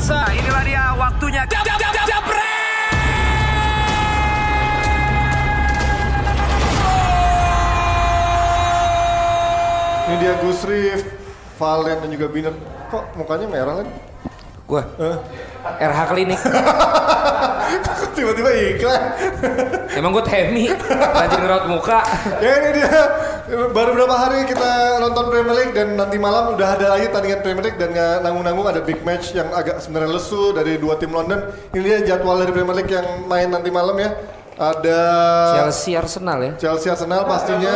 pemirsa, inilah dia waktunya. Jab, jab, jab, jab, Ini dia Gus Rif, Valen dan juga Biner. Kok mukanya merah lagi? Gua RH klinik. Tiba-tiba iklan. Emang gue Temi, rajin ngerawat muka. ya ini dia. Baru berapa hari kita nonton Premier League dan nanti malam udah ada lagi tandingan Premier League dan nggak nanggung-nanggung ada big match yang agak sebenarnya lesu dari dua tim London. Ini dia jadwal dari Premier League yang main nanti malam ya. Ada Chelsea Arsenal ya. Chelsea Arsenal pastinya.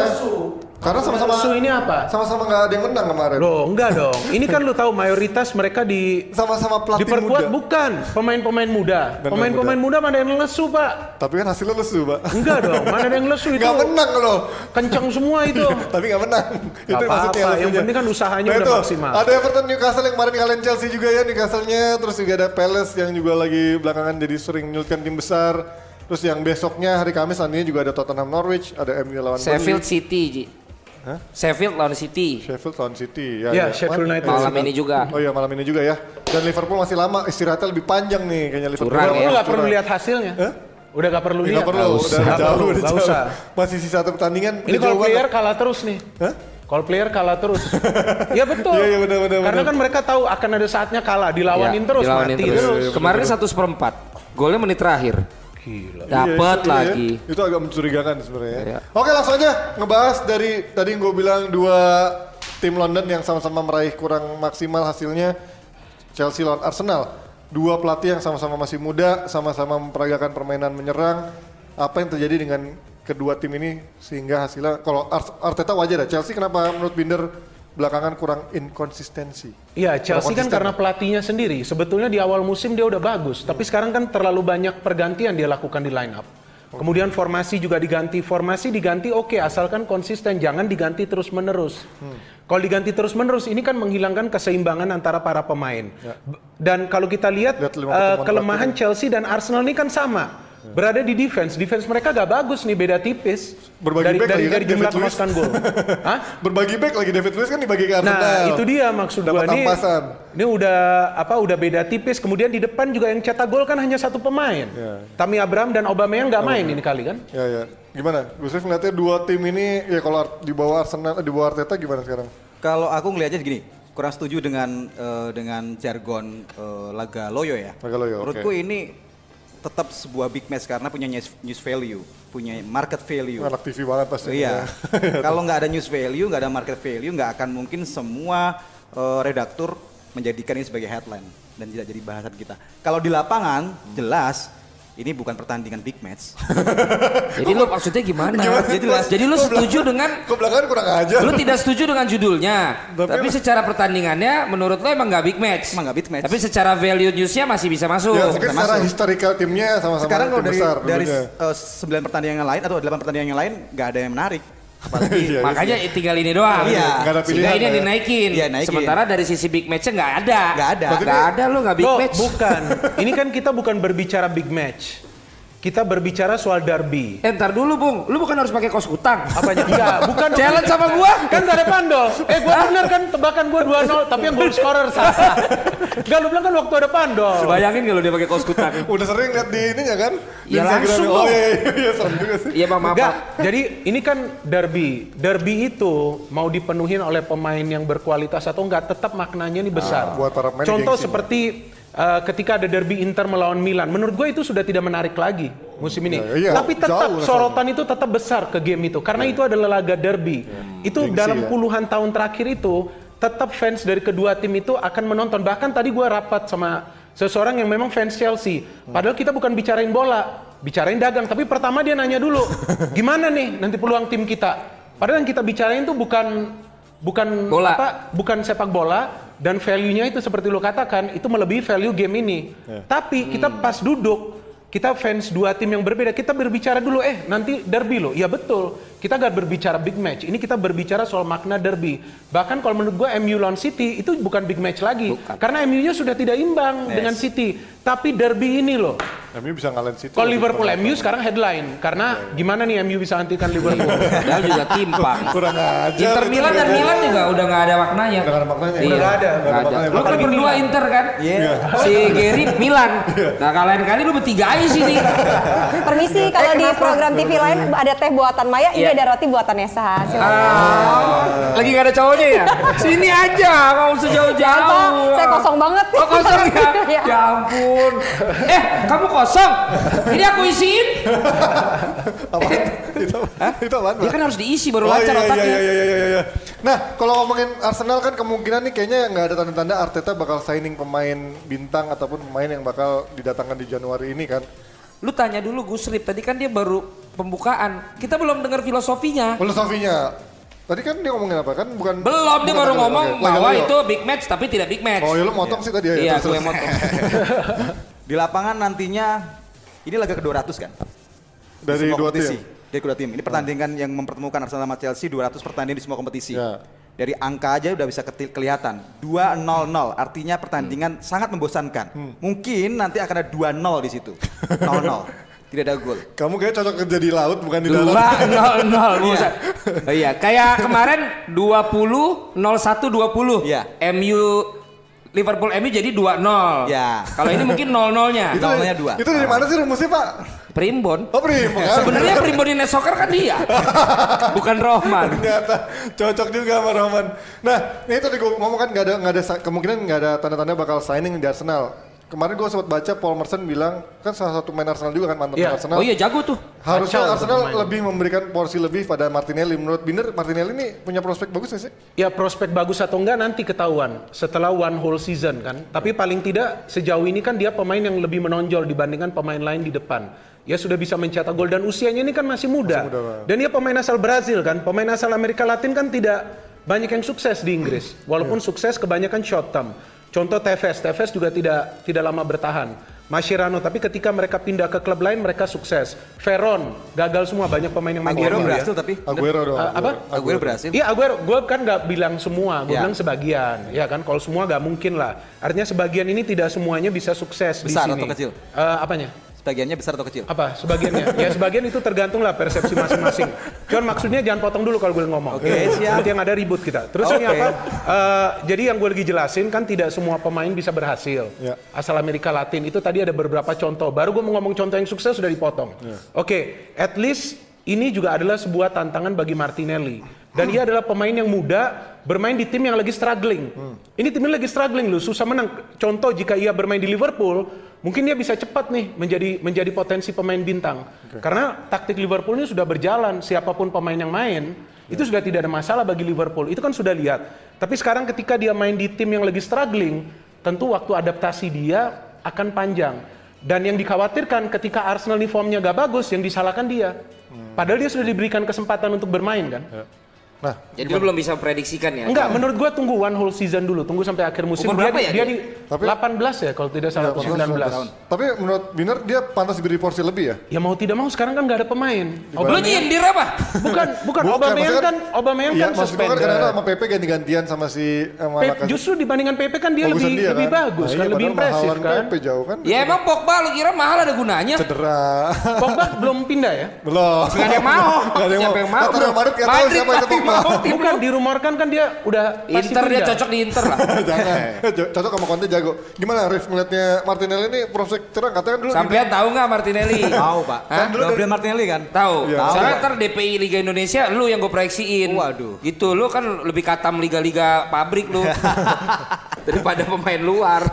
Karena sama-sama Su ini apa? sama-sama nggak ada yang menang kemarin. Loh, enggak dong. Ini kan lu tahu mayoritas mereka di Sama-sama pelatih diperkuat muda. bukan pemain-pemain muda. Pemain-pemain muda mana yang lesu, Pak? Tapi kan hasilnya lesu, Pak. Enggak dong, mana ada yang lesu itu. Nggak menang loh. Kencang semua itu. Tapi nggak menang. itu apa-apa, maksudnya yang lesunya. penting kan usahanya Nah, udah itu, maksimal. Ada Everton Newcastle yang kemarin kalian Chelsea juga ya Newcastle-nya. Terus juga ada Palace yang juga lagi belakangan jadi sering menyulitkan tim besar. Terus yang besoknya hari Kamis nantinya juga ada Tottenham Norwich, ada MU lawan Sheffield. City, Ji. Sheffield lawan City. Sheffield lawan City. Ya, Ya, Sheffield Man- United. Malam ini juga. Oh iya malam ini juga ya. Dan Liverpool masih lama istirahatnya lebih panjang nih kayaknya Liverpool. Curang Lu ya. nggak perlu lihat hasilnya. Udah gak perlu lihat. perlu, udah Nggak jauh, perlu, udah jauh. usah. Masih sisa satu pertandingan. Ini kalau player kalah terus nih. Hah? Kalau player kalah terus. Iya betul. Iya, iya, benar, benar, Karena benar. kan mereka tahu akan ada saatnya kalah, dilawanin Ya, terus, dilawanin mati terus. terus. Kemarin satu seperempat. Golnya menit terakhir. Gila. Dapat Iya, iya, lagi. iya. Itu agak mencurigakan sebenarnya. Iya. Oke langsung aja ngebahas dari tadi gue bilang dua tim London yang sama-sama meraih kurang maksimal hasilnya Chelsea lawan Arsenal. Dua pelatih yang sama-sama masih muda, sama-sama memperagakan permainan menyerang. Apa yang terjadi dengan kedua tim ini sehingga hasilnya kalau Arteta wajar ya. Chelsea kenapa menurut Binder belakangan kurang inkonsistensi? Iya, Chelsea kan karena pelatihnya sendiri. Sebetulnya di awal musim dia udah bagus, tapi sekarang kan terlalu banyak pergantian dia lakukan di line up. Kemudian formasi juga diganti. Formasi diganti oke, asalkan konsisten, jangan diganti terus-menerus. Kalau diganti terus-menerus ini kan menghilangkan keseimbangan antara para pemain. B- Dan kalau kita lihat Lihat pertemuan kelemahan. Chelsea dan Arsenal ini kan sama. Berada di defense, defense mereka gak bagus nih, beda tipis. Berbagi dari back dari, lagi kan, dari jumlah David Luiz. kemasukan gol. Hah? Berbagi back lagi David Luiz kan dibagi ke Arsenal. Nah, itu dia maksud Dapat gua nih. tampasan. Ini udah apa udah beda tipis. Kemudian di depan juga yang cetak gol kan hanya satu pemain. Ya. Tammy Abraham dan Aubameyang nggak main ini kali kan? Ya ya. Gimana? Gus Rif ngeliatnya dua tim ini ya kalau di bawah Arsenal di bawah Arteta gimana sekarang? Kalau aku ngelihatnya gini, kurang setuju dengan eh, dengan jargon eh, laga loyo ya. Laga loyo, Menurutku oke. ini tetap sebuah big match karena punya news, value, punya market value. Anak TV banget pasti. Iya. Kalau nggak ada news value, nggak ada market value, nggak akan mungkin semua eh, redaktur menjadikan ini sebagai headline dan tidak jadi bahasan kita. Kalau di lapangan jelas ini bukan pertandingan big match. Jadi lu maksudnya gimana? Jadi jelas. Jadi lu setuju dengan Kok belakangan kurang aja. lu tidak setuju dengan judulnya, Tapi- tapi, secara pertandingannya menurut lu emang nggak big match. Emang nggak big match. Tapi secara value newsnya masih bisa masuk. Ya, secara masuk. historical timnya sama-sama Sekarang tim kalau dari besar dari dulunya. eh, sembilan pertandingan yang lain atau delapan pertandingan yang lain nggak ada yang menarik. Apalagi Iya, Makanya tinggal ini doang. Iya. Nggak ada Sehingga pilihan ini yang ya. dinaikin. Iya, naikin. Sementara dari sisi big match-nya nggak ada. Nggak ada. Nggak ada lu nggak big Loh, match. bukan. Ini kan kita bukan berbicara big match. Kita berbicara soal derby. Eh ntar dulu Bung, lu bukan harus pakai kos kutang. Apanya? Enggak, bukan. Challenge sama gua. Kan gak ada pandol. Eh gua bener kan tebakan gua 2-0 tapi yang goal scorer salah. Enggak lu bilang kan waktu ada pandol. Bayangin kalau dia pakai kos kutang. Udah sering lihat di ininya kan? Ya, Instagram. langsung Oh iya iya iya serem juga sih. Iya Bang, maaf. Enggak, Pak. jadi ini kan derby. Derby itu mau dipenuhin oleh pemain yang berkualitas atau enggak, tetap maknanya ini besar. buat para pemain Contoh gengsi, seperti eh, ketika ada derby Inter melawan Milan, menurut gue itu sudah tidak menarik lagi musim ini. Ya, iya, Tapi tetap jauh sorotan itu tetap besar ke game itu karena itu adalah laga derby. Itu Gengsi dalam ya. puluhan tahun terakhir itu tetap fans dari kedua tim itu akan menonton. Bahkan tadi gue rapat sama seseorang yang memang fans Chelsea. Padahal kita bukan bicarain bola, bicarain dagang. Tapi pertama dia nanya dulu, gimana nih nanti peluang tim kita? Padahal yang kita bicarain itu bukan bukan Bola. apa, bukan sepak bola dan value-nya itu seperti lo katakan itu melebihi value game ini. Tapi kita pas duduk kita fans dua tim yang berbeda, kita berbicara dulu, eh nanti derby lo, iya betul. Kita gak berbicara big match. Ini kita berbicara soal makna derby. Bahkan kalau menurut gue MU lawan City itu bukan big match lagi. Karena MU-nya sudah tidak imbang Yes. dengan City. Tapi derby ini loh. MU bisa ngalahin City. Kalau Liverpool. MU sekarang headline. Karena gimana nih MU bisa hentikan Liverpool? Padahal juga timpang. kurang aja. Inter Milan dan Milan juga udah nggak ada maknanya. Udah nggak ada maknanya. Iya. Udah nggak ada. Nggak ada. Lu kan berdua Inter kan? Iya. Si Gary Milan. Nah kalau lain kali lu bertiga aja sini. Permisi, kalau di program TV lain ada teh buatan Maya, ini Iya. Ada roti buatan Nesa. Silakan. Ah, lagi gak ada cowoknya ya? Sini aja, nggak usah Apa? jauh-jauh. Saya kosong banget. Oh kosong ya? Iya. ya ampun. Eh, kamu kosong? Ini aku isiin. Apa? itu, itu apaan, Dia Pak? kan harus diisi baru Oh lancar iya, iya, otaknya. iya, iya, iya, iya, iya. Nah, kalau ngomongin Arsenal kan kemungkinan nih kayaknya nggak ada tanda-tanda Arteta bakal signing pemain bintang ataupun pemain yang bakal didatangkan di Januari ini kan. Lu tanya dulu Gus Rip, tadi kan dia baru pembukaan. Kita belum dengar filosofinya. Filosofinya. Tadi kan dia ngomongin apa kan? Bukan Belum, dia baru ngomong oke. bahwa itu big match tapi tidak big match. Oh ya lu motong sih tadi ya. Iya, gue yang motong. Di lapangan nantinya ini laga ke-200 kan? Dari Semua dua kompetisi. tim. Dari kedua tim. Ini pertandingan yang mempertemukan Arsenal sama Chelsea 200 pertandingan di semua kompetisi. Ya. Dari angka aja udah bisa kelihatan. 2-0-0 artinya pertandingan sangat membosankan. Mungkin nanti akan ada 2-0 di situ. 0-0. Tidak ada gol. Kamu kayak cocok kerja di laut bukan di Dua darat. nol nol buset. Oh iya, kayak kemarin 20 01 20. Iya. MU Liverpool MU jadi 2-0. Ya. Kalau ini mungkin 0-0-nya. Itu, Nolnya dua. itu dari mana sih rumusnya Pak? Primbon. Oh Primo kan? Sebenarnya Primbon di Net Soccer kan dia. Bukan Rohman. Ternyata cocok juga sama Roman. Nah, ini tadi gue ngomong kan nggak ada nggak ada kemungkinan nggak ada tanda-tanda bakal signing di Arsenal. Kemarin gue sempat baca Paul Merson bilang kan salah satu main Arsenal juga kan mantan Iya. pemain Arsenal. Oh iya jago tuh. Harusnya Kacau Arsenal lebih memberikan porsi lebih pada Martinelli. Menurut Binder, Martinelli ini punya prospek bagus gak sih? Ya prospek bagus atau enggak nanti ketahuan setelah one whole season kan. Tapi paling tidak sejauh ini kan dia pemain yang lebih menonjol dibandingkan pemain lain di depan. Ya sudah bisa mencetak gol dan usianya ini kan masih muda. muda, Pak. dan dia pemain asal Brazil kan. Pemain asal Amerika Latin kan tidak banyak yang sukses di Inggris. Walaupun sukses kebanyakan short term. Contoh Tevez, Tevez juga tidak tidak lama bertahan. Mascherano, tapi ketika mereka pindah ke klub lain mereka sukses. Veron gagal semua banyak pemain yang di Aguero ya. berhasil tapi. Aguero dong. Ah, apa? Aguero berhasil. Iya, Aguero, gue kan nggak bilang semua, gue Ya. bilang sebagian, ya kan? Kalau semua nggak mungkin lah. Artinya sebagian ini tidak semuanya bisa sukses di Besar sini. atau kecil? Eh, apanya? Sebagiannya besar atau kecil? Apa? Sebagiannya? ya sebagian itu tergantung lah persepsi masing-masing. Cuman maksudnya jangan potong dulu kalau gue ngomong. Oke, siap. Nanti yang ada ribut kita. Terus ini Oke. apa? Eh, jadi yang gue lagi jelasin kan tidak semua pemain bisa berhasil. Ya. Asal Amerika Latin itu tadi ada beberapa contoh. Baru gue mau ngomong contoh yang sukses sudah dipotong. Oke, at least ini juga adalah sebuah tantangan bagi Martinelli. Dan ia adalah pemain yang muda bermain di tim yang lagi struggling. Ini timnya lagi struggling loh, susah menang. Contoh jika ia bermain di Liverpool, mungkin dia bisa cepat nih menjadi menjadi potensi pemain bintang. Karena taktik Liverpool ini sudah berjalan, siapa pun pemain yang main, itu sudah tidak ada masalah bagi Liverpool. Itu kan sudah lihat. Tapi sekarang ketika dia main di tim yang lagi struggling, tentu waktu adaptasi dia akan panjang. Dan yang dikhawatirkan ketika Arsenal ini formnya gak bagus, yang disalahkan dia. Padahal dia sudah diberikan kesempatan untuk bermain kan. Nah, Jadi lu belum bisa prediksikan ya. Enggak, menurut gua tunggu one whole season dulu, tunggu sampai akhir musim. Umur dia berapa di, ya dia dia? di Tapi- 18 ya kalau tidak salah, atau 19. tapi menurut Binder dia pantas diberi porsi lebih ya? Ya mau tidak mau sekarang kan nggak ada pemain. Lu Aubameyang- nyindir apa? bukan, bukan, Bukan, Aubameyang kan, Aubameyang iya, kan suspended. kan kadang-kadang sama PP ganti-gantian sama si sama Pep, justru dibandingkan Pepe kan dia lebih dia lebih kan? bagus Nah, kan, iya, lebih impresif kan. PP jauh kan? Ya emang Pogba lu kira mahal ada gunanya? Cedera. Pogba belum pindah ya? Belum. Gak ada yang mau. Gak ada yang Siapa mau. Madrid siapa itu Pogba. Bukan lu. dirumorkan kan dia udah pasti Inter dia pindah. cocok di Inter lah. Jangan. Cocok sama Conte jago. Gimana Rif ngeliatnya Martinelli ini prospek cerah katanya kan dulu Sampean tahu nggak Martinelli? Tahu pak. Hah? Kan Gabriel Martinelli kan? Tahu. Iya. Soalnya ntar DPI Liga Indonesia lu yang gue proyeksiin. Waduh. Gitu lu kan lebih katam liga-liga pabrik lu. Daripada pemain luar.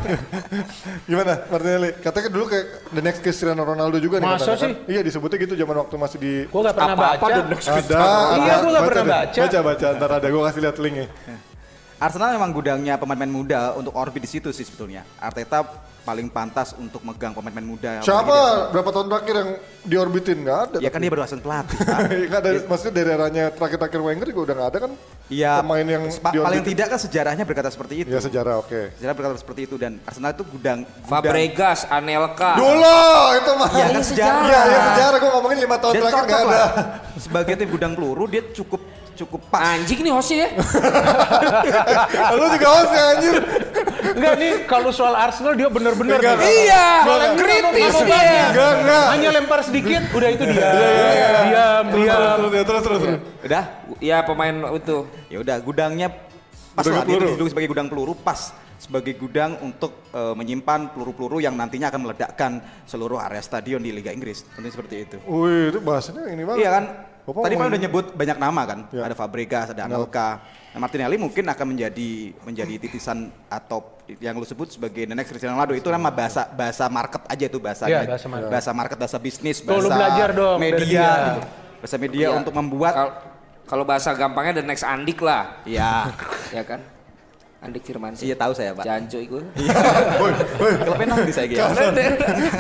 Gimana Martinelli? Katanya dulu kayak the next Cristiano Ronaldo juga nih Masa kan? sih? Iya disebutnya gitu zaman waktu masih di Gua nggak pernah Apa-apa baca. the next ada, Iya, gua nggak Baca pernah baca. Baca baca ntar ada gue kasih lihat linknya. Arsenal memang gudangnya pemain-pemain muda untuk orbit di situ sih sebetulnya. Arteta paling pantas untuk megang pemain-pemain muda. Siapa berapa tahun terakhir yang diorbitin nggak ada? Ya kan dia baru asisten pelatih. Pak. Nggak dari, maksudnya dari eranya terakhir-terakhir Wenger juga udah nggak ada kan? Iya. Pemain yang pa- paling diorbitin. tidak kan sejarahnya berkata seperti itu. Ya sejarah oke. Sejarah berkata seperti itu dan Arsenal itu gudang, gudang Fabregas, Anelka. Dulu itu mah. Iya kan sejarah. Iya, ya sejarah gue ngomongin lima tahun Dan terakhir nggak ada. lah. Sebagai tim gudang peluru dia cukup cukup pas. Anjing nih hostnya ya. Lu juga host ya anjir. Enggak nih kalau soal Arsenal dia bener-bener Enggak, nih. enggak. iya, kritis dia. Enggak, enggak. Hanya lempar sedikit, udah itu dia. Diam, Terus, diam. terus, terus, terus, terus, terus. Udah? Ya pemain itu. Ya udah gudangnya pas lah dia dijuluki sebagai gudang peluru pas sebagai gudang untuk eh, menyimpan peluru-peluru yang nantinya akan meledakkan seluruh area stadion di Liga Inggris. Tentunya seperti itu. Wih, itu bahasanya ini banget. Iya kan? Bapak Tadi Pak udah nyebut banyak nama kan. Ya. Ada Fabregas, ada Anelka. Nah, Martinelli mungkin akan menjadi menjadi titisan atau yang lu sebut sebagai the next Cristiano Ronaldo itu nama bahasa bahasa market aja itu bahasanya. Iya, bahasa market. bahasa market, bahasa bisnis, Tuh, bahasa lu belajar dong media dia. gitu. Bahasa media Iya. untuk membuat Kal- Kalau bahasa gampangnya the next Andik lah, ya. ya kan? Andik Firmansyah. Iya tahu saya, Pak. Janjo itu. Woi, woi. Klubnya nang di saya gitu.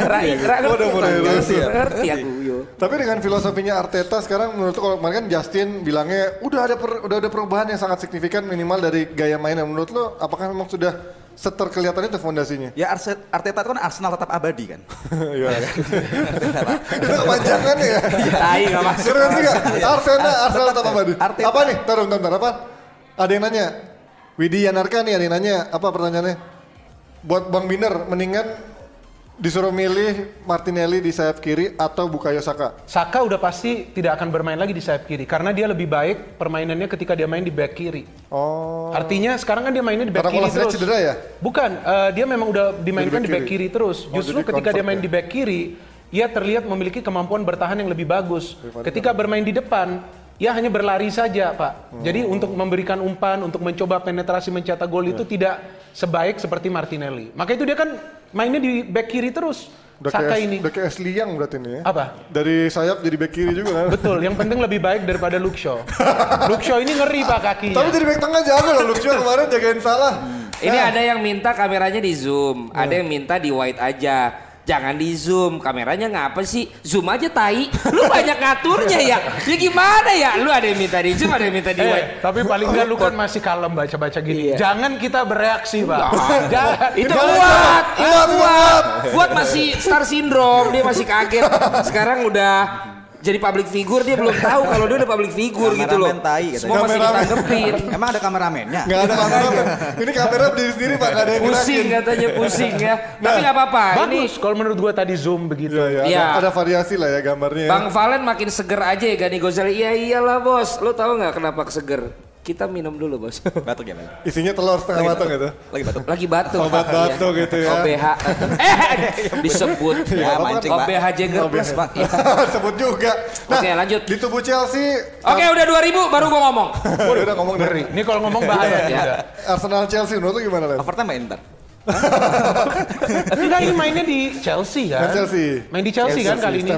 Rai, rai, Oh, udah mulai ngerti, aku yo. Tapi dengan filosofinya Arteta sekarang menurut kalau kemarin kan Justin bilangnya udah ada per- udah ada perubahan yang sangat signifikan minimal dari gaya mainnya. Menurut lo apakah memang sudah seterkelihatan itu fondasinya? Ya Arse- Arteta itu kan Arsenal tetap abadi kan. Iya. Itu kepanjangannya ya. Tai enggak masuk. Keren juga. Arsenal, Arsenal tetap abadi. Apa nih? Taruh, bentar, bentar, apa? Ada yang nanya. Widi Yanarka nih ada yang nanya. Apa pertanyaannya? Buat Bang Binder, mendingan disuruh milih Martinelli di sayap kiri atau Bukayo Saka? Saka udah pasti tidak akan bermain lagi di sayap kiri karena dia lebih baik permainannya ketika dia main di back kiri. Oh. Artinya sekarang kan dia mainnya di back Karena kiri terus. cedera ya? Bukan, eh, dia memang udah dimainkan di back back kiri terus. Oh, Justru ketika dia main ya? di back kiri, ia terlihat memiliki kemampuan bertahan yang lebih bagus. Ketika bermain di depan, ia hanya berlari saja, Pak. Hmm. Jadi untuk memberikan umpan, untuk mencoba penetrasi mencetak gol Ya. itu tidak sebaik seperti Martinelli. Maka itu dia kan mainnya di back kiri terus. Udah Saka kayak, ini. udah kayak Ashley Young berarti ini ya? Apa? Dari sayap jadi back kiri juga kan? Betul, yang penting lebih baik daripada Luke Shaw. Luke Shaw ini ngeri Pak kakinya. Tapi jadi back tengah jago loh, Luke Shaw kemarin jagain salah. Ini ada yang minta kameranya di zoom, ada yang minta di wide aja. Jangan di zoom, kameranya ngapa sih? Zoom aja tai. Lu banyak ngaturnya ya. Ya gimana ya? Lu ada yang minta di zoom, ada yang minta di Eh, tapi paling enggak lu kan masih kalem baca-baca gini. Iya. Jangan kita bereaksi, Pak. Jangan. Itu kuat, jangan. itu kuat. Kuat masih star syndrome, dia masih kaget. Sekarang udah jadi public figure dia belum tahu kalau dia udah public figure gitu loh. Kameramen tai. Semua masih Kameramen. ditanggepin. Emang ada kameramennya? Nggak ada kamera, Pak. Ini kamera berdiri sendiri Pak, nggak ada yang Pusing gerakin. katanya pusing ya. Tapi nggak apa-apa. Ini Bagus kalau menurut gua tadi zoom begitu. Iya, iya, Iya. ada, ada variasi lah ya gambarnya. ya. Bang Valen makin seger aja ya Gani Gozali. Iya iyalah bos. Lo tahu nggak kenapa seger? Kita minum dulu bos. Batuk ya, Bang? Isinya telur setengah matang gitu. Lagi batuk. Lagi batuk. Obat Pak, batuk gitu ya. OBH. Eh disebut. Ya, mancing, Pak. OBH Jagger Plus pak. Ya. Sebut juga. Nah, Oke, lanjut. Di tubuh Chelsea, Oke udah 2000 baru gua ngomong. Waduh, udah ngomong dari Ini kalau ngomong bahaya. Ya. udah. Arsenal Chelsea menurut lu gimana Len? Overtime main ntar. Enggak ini mainnya di Chelsea kan? Main Chelsea. Main di Chelsea, kan kali ini.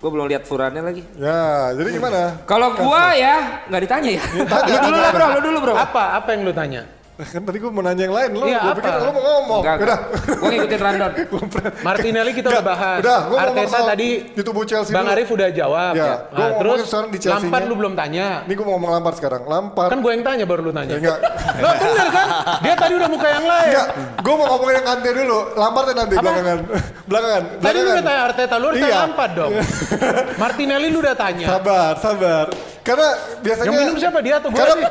Gua belum lihat furannya lagi. Ya, jadi gimana? Kalau gua ya nggak ditanya ya. Tanya, Lu dulu lah bro, lu dulu bro. Apa apa yang lu tanya? Kan tadi gue mau nanya yang lain, lu Iya, gue pikir lu mau ngomong. Enggak, Udah. Gua ngikutin rundown. Martinelli kita udah bahas. Udah, ngomong Arteta soal tadi di tubuh Chelsea Bang. Arif udah jawab. Ya, gua Nah, terus sekarang di Chelsea-nya. Lampard lu belum tanya. Ini gue mau ngomong Lampard sekarang. Lampard. Kan gue yang tanya baru lu tanya. Ya, enggak. Lah bener kan? Dia tadi udah muka yang lain. Enggak, gue mau ngomongin yang Kante dulu. Lampard ya nanti belakangan. belakangan. Tadi lu udah tanya Arteta, lu Iya. tanya Lampard dong. Martinelli lu udah tanya. Sabar, sabar. Karena biasanya Yang minum siapa dia atau gue sih?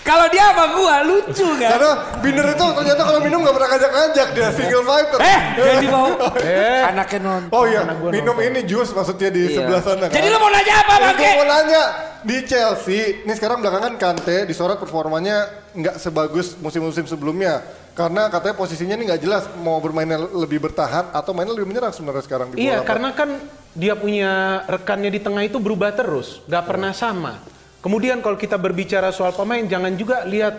Kalau dia sama gua lucu kan? karena Binder itu ternyata kalau minum gak pernah ngajak-ngajak dia single fighter. Eh, jadi mau Eh. anaknya nonton. Oh iya, Anak minum nonton. ini jus maksudnya di Iya. sebelah sana kan. Jadi lu mau nanya apa Gue bangke? mau nanya di Chelsea, ini sekarang belakangan Kante disorot performanya nggak sebagus musim-musim sebelumnya. Karena katanya posisinya ini nggak jelas mau bermainnya lebih bertahan atau mainnya lebih menyerang sebenarnya sekarang di Iya, bola karena kan dia punya rekannya di tengah itu berubah terus, nggak pernah sama. Kemudian kalau kita berbicara soal pemain, jangan juga lihat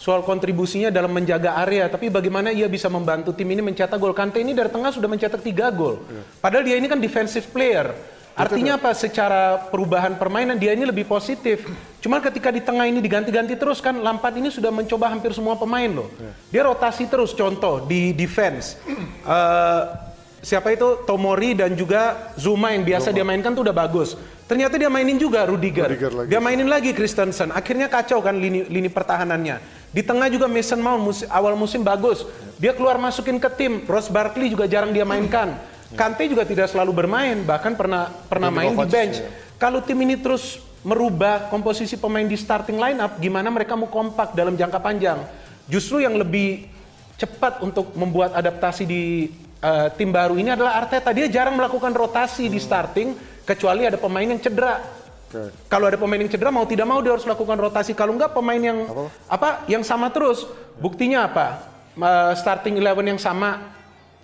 soal kontribusinya dalam menjaga area, tapi bagaimana ia bisa membantu tim ini mencetak gol. Kante ini dari tengah sudah mencetak tiga gol. Padahal dia ini kan defensive player. Artinya apa? Secara perubahan permainan dia ini lebih positif. Cuma ketika di tengah ini diganti-ganti terus kan Lampard ini sudah mencoba hampir semua pemain loh. Dia rotasi terus. Contoh di defense. Eh, siapa itu Tomori dan juga Zuma yang biasa dia mainkan tuh udah bagus. Ternyata dia mainin juga Rudiger. Rudiger lagi. Dia mainin lagi Christensen. Akhirnya kacau kan lini lini pertahanannya. Di tengah juga Mason Mount musi- awal musim bagus. Dia keluar masukin ke tim. Ross Barkley juga jarang dia mainkan. Kante juga tidak selalu bermain, bahkan pernah pernah main di bench. ya. Kalau tim ini terus merubah komposisi pemain di starting lineup, gimana mereka mau kompak dalam jangka panjang? Justru yang lebih cepat untuk membuat adaptasi di eh, tim baru ini adalah Arteta. Dia jarang melakukan rotasi di starting kecuali ada pemain yang cedera. Kalau ada pemain yang cedera mau tidak mau dia harus lakukan rotasi. Kalau enggak pemain yang apa, yang sama terus. Buktinya apa? Eh, starting 11 yang sama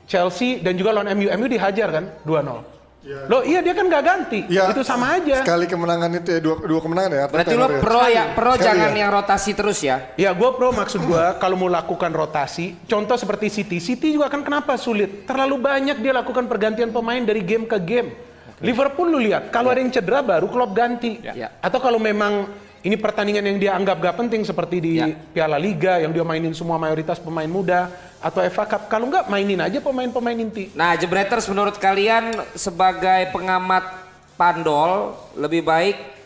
Chelsea dan juga lawan MU. MU dihajar kan 2-0. Loh iya dia kan nggak ganti. Ya, itu sama aja. Sekali kemenangan itu ya, dua, dua kemenangan ya. Berarti lo ya? pro ya, pro Sekali jangan ya? yang rotasi terus ya. Ya, gue pro maksud gue kalau mau lakukan rotasi, contoh seperti City, City juga kan kenapa sulit? Terlalu banyak dia lakukan pergantian pemain dari game ke game. Liverpool lu lihat, kalau ada yang cedera baru Klopp ganti. Ya. Atau kalau memang ini pertandingan yang dia anggap gak penting seperti di Ya. Piala Liga yang dia mainin semua mayoritas pemain muda atau FA Cup, kalau nggak mainin aja pemain-pemain inti. Nah, Jebreters menurut kalian sebagai pengamat pandol lebih baik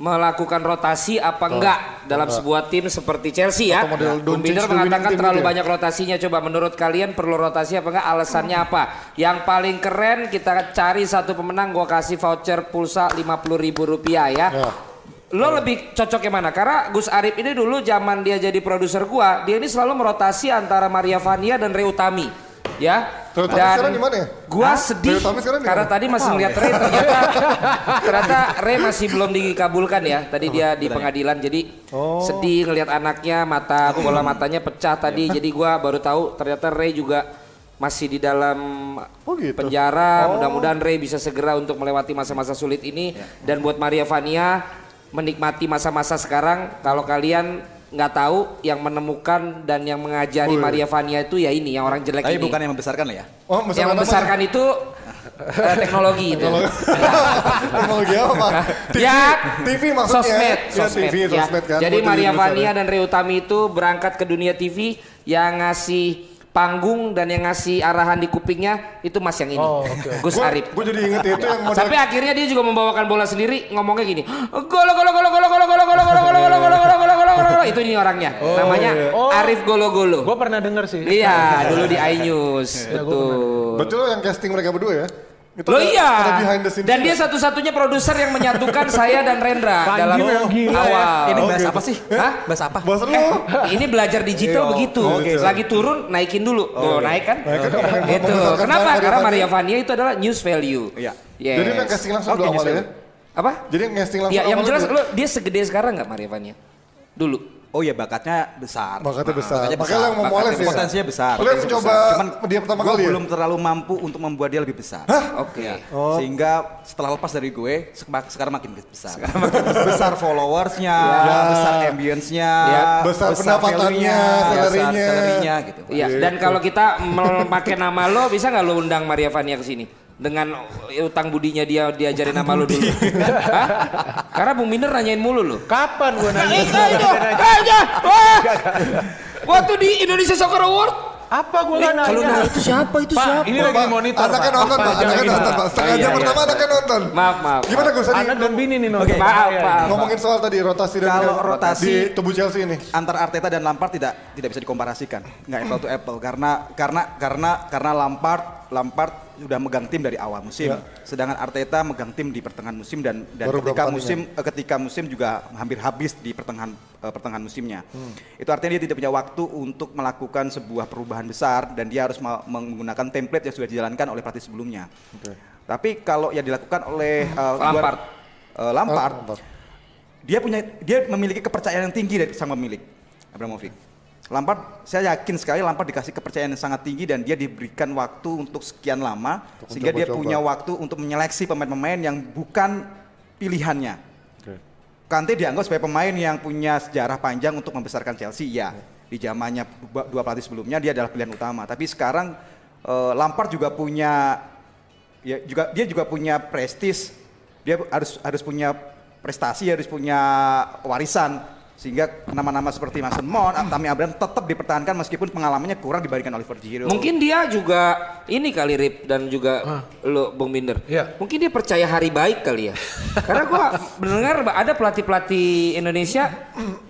melakukan rotasi apa enggak dalam sebuah tim seperti Chelsea ya? Doncic Binder mengatakan terlalu ya? banyak rotasinya. Coba menurut kalian perlu rotasi apa enggak? Alasannya apa? Yang paling keren kita cari satu pemenang gua kasih voucher pulsa 50.000 ribu rupiah ya. Ya. Lo lebih cocok yang mana? Karena Gus Arif ini dulu zaman dia jadi produser gua, dia ini selalu merotasi antara Maria Vania dan Ray Utami. Ya. Ray Utami sekarang di mana ya? Gua sedih karena tadi masih ngeliat Ray ternyata ternyata Ray masih belum dikabulkan ya. Tadi dia di pengadilan jadi Oh. sedih ngelihat anaknya mata bola matanya pecah tadi. Jadi gua baru tahu ternyata Ray juga masih di dalam Oh gitu. penjara. Mudah-mudahan Ray bisa segera untuk melewati masa-masa sulit ini dan buat Maria Vania menikmati masa-masa sekarang. Kalau kalian nggak tahu yang menemukan dan yang mengajari Oh, iya. Maria Vania itu ya ini yang orang jelek Tapi ini. bukan yang membesarkan lah ya. Oh, yang apa? membesarkan itu eh, teknologi itu. Teknologi apa? TV, ya, TV maksudnya. sosmed, Ya, sosmed, TV, ya. sosmed kan. Jadi Maria Vania ya. dan Ray Utami itu berangkat ke dunia TV yang ngasih panggung dan yang ngasih arahan di kupingnya itu Mas yang ini, Oh, oke. Gus Arif. Gua jadi inget itu yang model Sampai akhirnya dia juga membawakan bola sendiri ngomongnya gini. Golo golo golo golo golo golo golo golo golo golo golo golo golo golo itu ini orangnya. Namanya Oh. Arif Golo Golo. Gue pernah denger sih. Iya, dulu di iNews. Betul. Betul yang casting mereka berdua ya? Itu Loh ada- iya. Ada behind the scene Dan juga. dia satu-satunya produser yang menyatukan saya dan Rendra dalam yang gila ya. awal. Ini Oh, bahas gitu. apa sih? Hah? Bahas apa? Bos lu. Ini belajar digital Iya, begitu. oh, gitu. Lagi turun naikin dulu. Oh, naik kan? Naik kan, ngomongin- Gitu. membesarkan Kenapa? Maria Karena Vania. Maria Vania itu adalah news value. Iya. Yes. Jadi yang casting langsung Oke, dulu awalnya ya? Apa? Jadi yang casting langsung Ya, yang jelas dia- lo dia segede sekarang nggak Maria Vania? Dulu. Oh ya bakatnya besar. Bakatnya besar. Bakatnya Makanya lo yang mau moles ya? Potensinya besar. Lo yang besar. Cuman dia pertama kali ya? belum terlalu mampu untuk membuat dia lebih besar. Oke. Oh. Sehingga setelah lepas dari gue sek- sekarang makin besar. besar followersnya, Ya. besar ambience-nya, Ya. Besar pendapatannya, value-nya, salary-nya. besar salary-nya gitu. Iya, dan kalau kita memakai nama lo bisa nggak lo undang Maria Vania ke sini? Dengan utang budinya dia diajarin nama lo dulu. Hah? Karena Bung Minder nanyain mulu lo. Kapan gue nanya? Waktu di Indonesia Soccer Award. Apa gue nggak nanya? Kalau nanya itu siapa itu Pak, siapa? ini lagi Pak, di monitor. Anaknya Pak. nonton Pak, anaknya gini, nonton Pak. Setengah Iya, jam iya. pertama anaknya nonton. Maaf, maaf. Gimana Gus tadi? Anak dan bini nih nonton. Maaf, Iya, iya. maaf. Ngomongin soal tadi rotasi dan Kalau rotasi- di tubuh Chelsea ini. Antara Arteta dan Lampard tidak tidak bisa dikomparasikan, nggak apple to apple karena karena karena karena Lampard Lampard sudah megang tim dari awal musim, Ya. sedangkan Arteta megang tim di pertengahan musim dan dan Baru ketika musim eh, ketika musim juga hampir habis di pertengahan eh, pertengahan musimnya. Hmm. Itu artinya dia tidak punya waktu untuk melakukan sebuah perubahan besar dan dia harus menggunakan template yang sudah dijalankan oleh pelatih sebelumnya. Oke. Tapi kalau yang dilakukan oleh eh, Lampard. dua- eh, Lampard, Lampard. dia punya dia memiliki kepercayaan yang tinggi dari sang pemilik Abramovich. Lampard, saya yakin sekali Lampard dikasih kepercayaan yang sangat tinggi dan dia diberikan waktu untuk sekian lama Untuk sehingga dia mencoba-coba. punya waktu untuk menyeleksi pemain-pemain yang bukan pilihannya. Oke. Kante dianggap sebagai pemain yang punya sejarah panjang untuk membesarkan Chelsea, ya. Di zamannya dua, dua pelatih sebelumnya dia adalah pilihan utama. Tapi sekarang eh, Lampard juga punya ya juga dia juga punya prestis dia harus harus punya prestasi, harus punya warisan sehingga nama-nama seperti Mason Mount, Tammy Abraham tetap dipertahankan meskipun pengalamannya kurang dibandingkan Oliver Giroud. Mungkin dia juga ini kali Rip dan juga lo Bung Binder. Iya. Mungkin dia percaya hari baik kali ya. Karena gua mendengar ada pelatih-pelatih Indonesia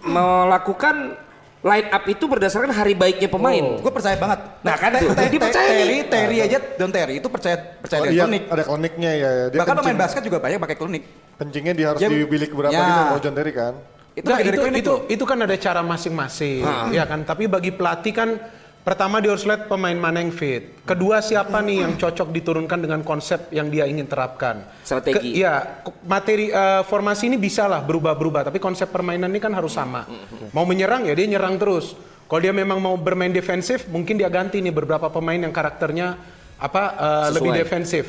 melakukan line up itu berdasarkan hari baiknya pemain. Gue percaya banget. Nah, kan Te- tuh, Te- nih. Terry, Terry aja, Don Terry itu percaya percaya Oh, iya, klinik. ada kliniknya ya. ya. Dia Bahkan pemain basket juga banyak pakai klinik. kencingnya dia harus Ya, di bilik berapa ya. gitu John Terry kan. Itu Nggak, itu, klinik itu, itu kan ada cara masing-masing, ya kan. Tapi bagi pelatih kan pertama dia harus lihat pemain mana yang fit. Kedua siapa nih yang cocok diturunkan dengan konsep yang dia ingin terapkan. Strategi. Iya, ko- materi eh, formasi ini bisa lah berubah-berubah, tapi konsep permainan ini kan harus sama. Mau menyerang ya dia nyerang terus. Kalau dia memang mau bermain defensif, mungkin dia ganti nih beberapa pemain yang karakternya apa Sesuai. lebih defensif.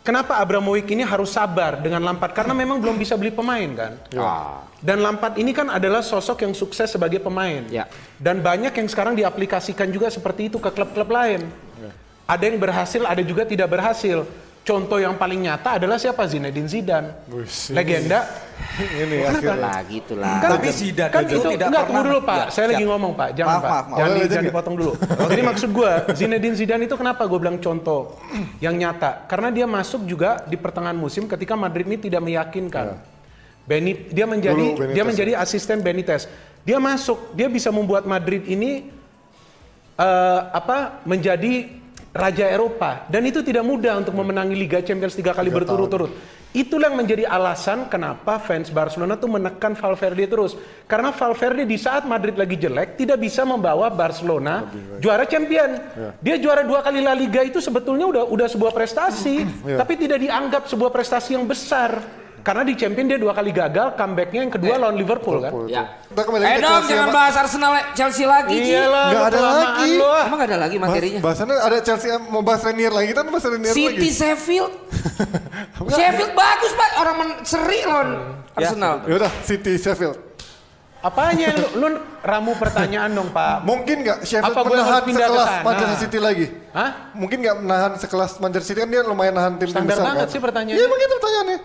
Kenapa Abramovich ini harus sabar dengan Lampard? Karena memang belum bisa beli pemain kan. Ah. Dan Lampard ini kan adalah sosok yang sukses sebagai pemain. Ya. Dan banyak yang sekarang diaplikasikan juga seperti itu ke klub-klub lain. Ada yang berhasil, ada juga tidak berhasil. Contoh yang paling nyata adalah siapa? Zinedine Zidane. Wih, Legenda. Ini akhirnya. Lah gitulah. Tapi Zidane kan itu itu tidak enggak pernah- tunggu dulu Pak. Ya, Saya lagi siap. ngomong Pak. Jangan Maaf, Pak. maaf, maaf. Jangan, Oh, jangan ya. dipotong dulu. Jadi maksud gua Zinedine Zidane itu kenapa gue bilang contoh yang nyata? Karena dia masuk juga di pertengahan musim ketika Madrid ini tidak meyakinkan. Beni, dia menjadi Dulu Benitez dia ya. menjadi asisten Benitez. Dia masuk, dia bisa membuat Madrid ini eh, apa menjadi raja Eropa dan itu tidak mudah untuk memenangi Liga Champions tiga kali berturut-turut. Itulah yang menjadi alasan kenapa fans Barcelona tuh menekan Valverde terus. Karena Valverde di saat Madrid lagi jelek tidak bisa membawa Barcelona juara champion. Dia juara dua kali La Liga itu sebetulnya udah udah sebuah prestasi, tapi tidak dianggap sebuah prestasi yang besar. Karena di champion dia dua kali gagal, comebacknya yang kedua lawan Liverpool kan. Ya. Kita kembali lagi Eh ke dong, Chelsea jangan sama- bahas Arsenal Chelsea lagi, Ci. Iyalah, Nggak ada lagi. lo. Emang gak ada lagi materinya? Bahasannya ada Chelsea mau bahas Renier lagi kita bahas Renier City lagi. Sheffield. Sheffield bagus pak, orang men- seri lawan Arsenal. Ya udah City Sheffield. Apanya lu, lu ramu pertanyaan dong Pak. Mungkin nggak Sheffield Apa menahan sekelas? Manchester City lagi? Hah? Mungkin nggak menahan sekelas Manchester City kan dia lumayan nahan tim tim Standar besar banget kan? sih pertanyaannya. Iya begitu pertanyaannya.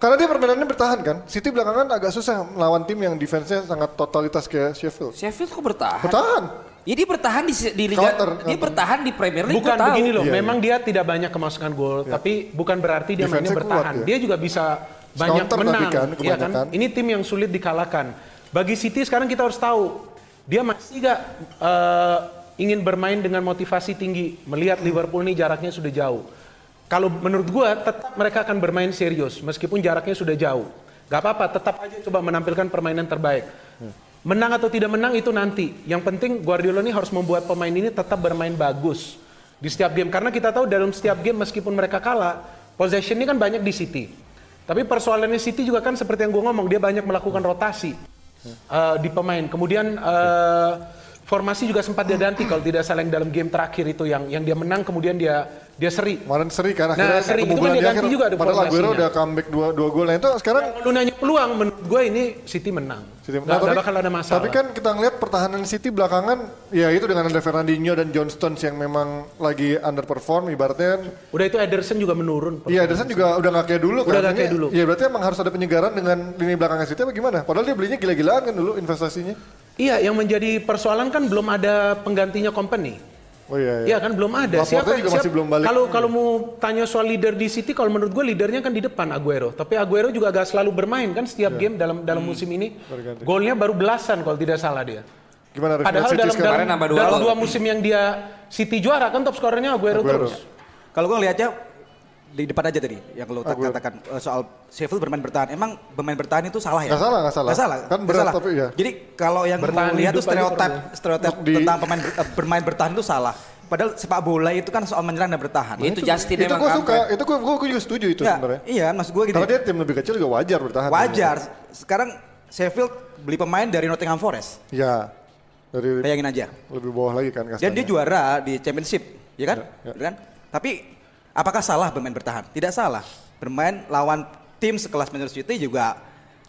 Karena dia permainannya bertahan kan. City belakangan agak susah melawan tim yang defense-nya sangat totalitas kayak Sheffield. Sheffield kok bertahan? Bertahan. Ya dia bertahan di, di Liga, Counter, dia counter. bertahan di Premier League. Bukan begini loh, Iya, memang dia tidak banyak kemasukan gol, tapi bukan berarti dia mainnya bertahan. kuat, ya. Dia juga bisa banyak Counter tapi menang, kan, ya kan? Ini tim yang sulit dikalahkan. Bagi City sekarang kita harus tahu, dia masih gak eh, ingin bermain dengan motivasi tinggi, melihat Liverpool ini jaraknya sudah jauh. Kalau menurut gua tetap mereka akan bermain serius meskipun jaraknya sudah jauh. Gak apa-apa, tetap aja coba menampilkan permainan terbaik. Menang atau tidak menang itu nanti. Yang penting Guardiola ini harus membuat pemain ini tetap bermain bagus di setiap game. Karena kita tahu dalam setiap game meskipun mereka kalah, possession ini kan banyak di City. Tapi persoalannya City juga kan seperti yang gue ngomong, dia banyak melakukan rotasi eh, di pemain. Kemudian eh, formasi juga sempat dia ganti kalau tidak salah yang dalam game terakhir itu yang yang dia menang kemudian dia dia seri. Kemarin seri kan Nah, akhirnya seri. Itu kan dia di ganti akhir. juga ada Padahal Aguero udah comeback dua, dua gol. Nah itu sekarang Kalau nanya peluang, menurut gue ini City menang. City- Nggak- Nah, nggak bakal ada masalah. Tapi kan kita ngeliat pertahanan City belakangan ya itu dengan ada Fernandinho dan John Stones yang memang lagi underperform ibaratnya kan Udah itu Ederson juga menurun. Iya, Ederson juga udah gak kayak dulu Udah kan. kayak dulu. Iya, berarti emang harus ada penyegaran dengan lini belakangnya City apa gimana? Padahal dia belinya gila-gilaan kan dulu investasinya. Iya, yang menjadi persoalan kan belum ada penggantinya company. Oh iya, Iya kan belum ada. Laporte juga masih belum balik. Kalau kalau mau tanya soal leader di City, kalau menurut gue leadernya kan di depan Aguero. Tapi Aguero juga agak selalu bermain kan setiap Iya. game dalam dalam musim ini. Berganti. Golnya baru belasan kalau tidak salah dia. Gimana harus Padahal City dalam dalam, dua dalam dua musim yang dia City juara kan top skornya Aguero, Aguero. terus. Kalau gue ngelihatnya di depan aja tadi yang lo katakan eh, soal Sheffield bermain bertahan. Emang bermain bertahan itu salah ya? Nggak salah, nggak salah. Nggak salah. Kan berat salah. tapi ya. Jadi kalau yang Bertahan mau lihat tuh stereotip perlu. stereotip di- tentang pemain ber- eh, bermain bertahan itu salah. Padahal sepak bola itu kan soal menyerang dan bertahan. itu Justin Itu gue suka, itu gue gue juga setuju itu Ya, sebenarnya. iya, maksud gue gini. Karena dia tim lebih kecil juga wajar bertahan. Wajar. Sekarang Sheffield beli pemain dari Nottingham Forest. Iya. Dari Bayangin aja. lebih bawah lagi kan Dan dia juara di championship, ya kan? Ya, ya. Ya kan? Tapi apakah salah bermain bertahan? Tidak salah. Bermain lawan tim sekelas Manchester City juga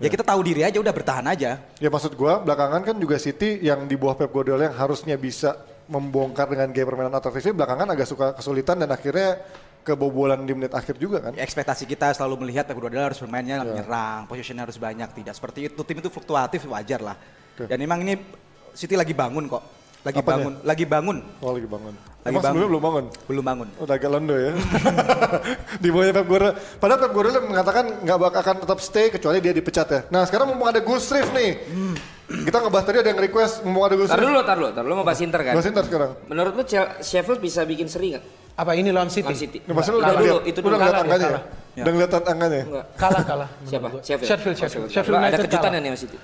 ya, kita tahu diri aja udah bertahan aja. Ya maksud gua belakangan kan juga City yang di bawah Pep Guardiola yang harusnya bisa membongkar dengan gaya permainan atraktifnya belakangan agak suka kesulitan dan akhirnya kebobolan di menit akhir juga kan. ekspektasi kita selalu melihat Pep Guardiola harus bermainnya Iya. menyerang, positionnya harus banyak, tidak seperti itu. Tim itu fluktuatif wajar lah. Dan memang ini City lagi bangun kok, lagi Apanya? bangun, lagi bangun, Oh lagi bangun. Lagi Emang sebelumnya belum bangun? belum bangun. Udah agak londo ya. di bawahnya Pep Guardiola. Padahal Pep Guardiola mengatakan nggak bak- akan tetap stay kecuali dia dipecat ya. Nah sekarang mumpung ada Gus Rif nih. Kita ngebahas tadi ada yang request mumpung ada Gus Tar Rif. dulu, tar dulu, tar dulu mau bahas Inter kan. Bahas Inter sekarang. Menurut lu Sheffield bisa bikin seri nggak? Apa ini lawan City? Lawan City. Nah, maksudnya udah dulu, itu dulu. udah ngeliat Kalah dia, angkanya? kalah. Ya. Udah ngeliat angkanya? Enggak. Kalah kalah. Siapa? Sheffield. Sheffield, Oh, Sheffield. Sheffield. Sheffield Ada kejutan nih sama City.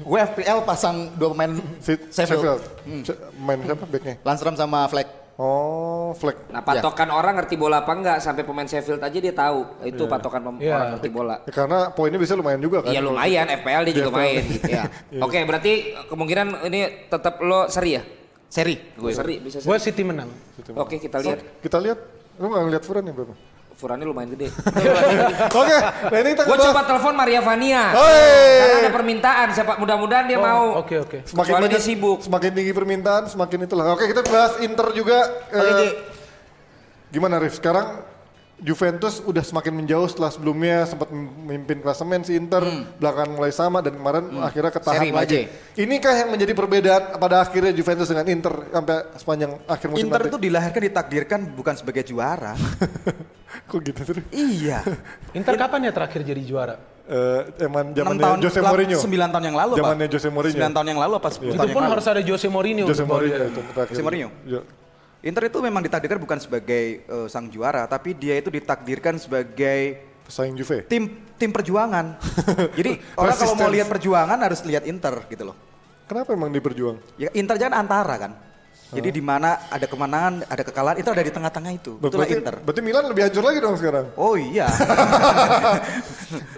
Gue FPL pasang dua pemain Sheffield. Se- Main siapa backnya? Landstrom sama Fleck. Oh, Fleck. Nah patokan orang ngerti bola apa enggak sampai pemain Sheffield aja dia tahu itu patokan pem- Iya. orang ngerti bola. Ya, karena poinnya bisa lumayan juga kan. Iya lumayan, FPL dia Di juga FPL. main gitu ya. Oke berarti kemungkinan ini tetap lo seri ya? Seri. Gue seri bisa Gue seri. City menang. Oke kita lihat. Kita lihat. Lu nggak ngeliat Furan ya berapa? Furannya lumayan gede. Oke, nah ini kita Gue coba telepon Maria Vania. Hoi. Karena ada permintaan, siapa mudah-mudahan dia mau. Oh, Oke oke. Semakin Kecuali dia banyak- sibuk. Semakin tinggi permintaan, semakin itulah. Oke, kita bahas Inter juga. Eh, gimana Rif? Sekarang Juventus udah semakin menjauh setelah sebelumnya sempat memimpin klasemen si Inter, belakangan mulai sama dan kemarin akhirnya ketahan Seri, lagi. Inikah yang menjadi perbedaan pada akhirnya Juventus dengan Inter sampai sepanjang akhir musim Inter nanti? itu dilahirkan ditakdirkan bukan sebagai juara. Kok gitu sih? iya. Inter kapan ya terakhir jadi juara? Eh, emang 6 zamannya tahun, Jose Mourinho. 9 tahun yang lalu? Zamannya Jose Mourinho. 9 tahun yang lalu apa 10 Itu tahun pun yang lalu? harus ada Jose Mourinho. Jose Mourinho dia. itu terakhir. Jose Mourinho? Inter itu memang ditakdirkan bukan sebagai eh, sang juara, tapi dia itu ditakdirkan sebagai Pesaing Juve. tim tim perjuangan. Jadi orang kalau mau lihat perjuangan harus lihat Inter gitu loh. Kenapa emang diperjuang? Ya Inter jangan antara kan. Jadi di mana ada kemenangan, ada kekalahan, Inter ada di tengah-tengah itu. Itulah berarti, Inter. berarti Milan lebih hancur lagi dong sekarang. Oh iya.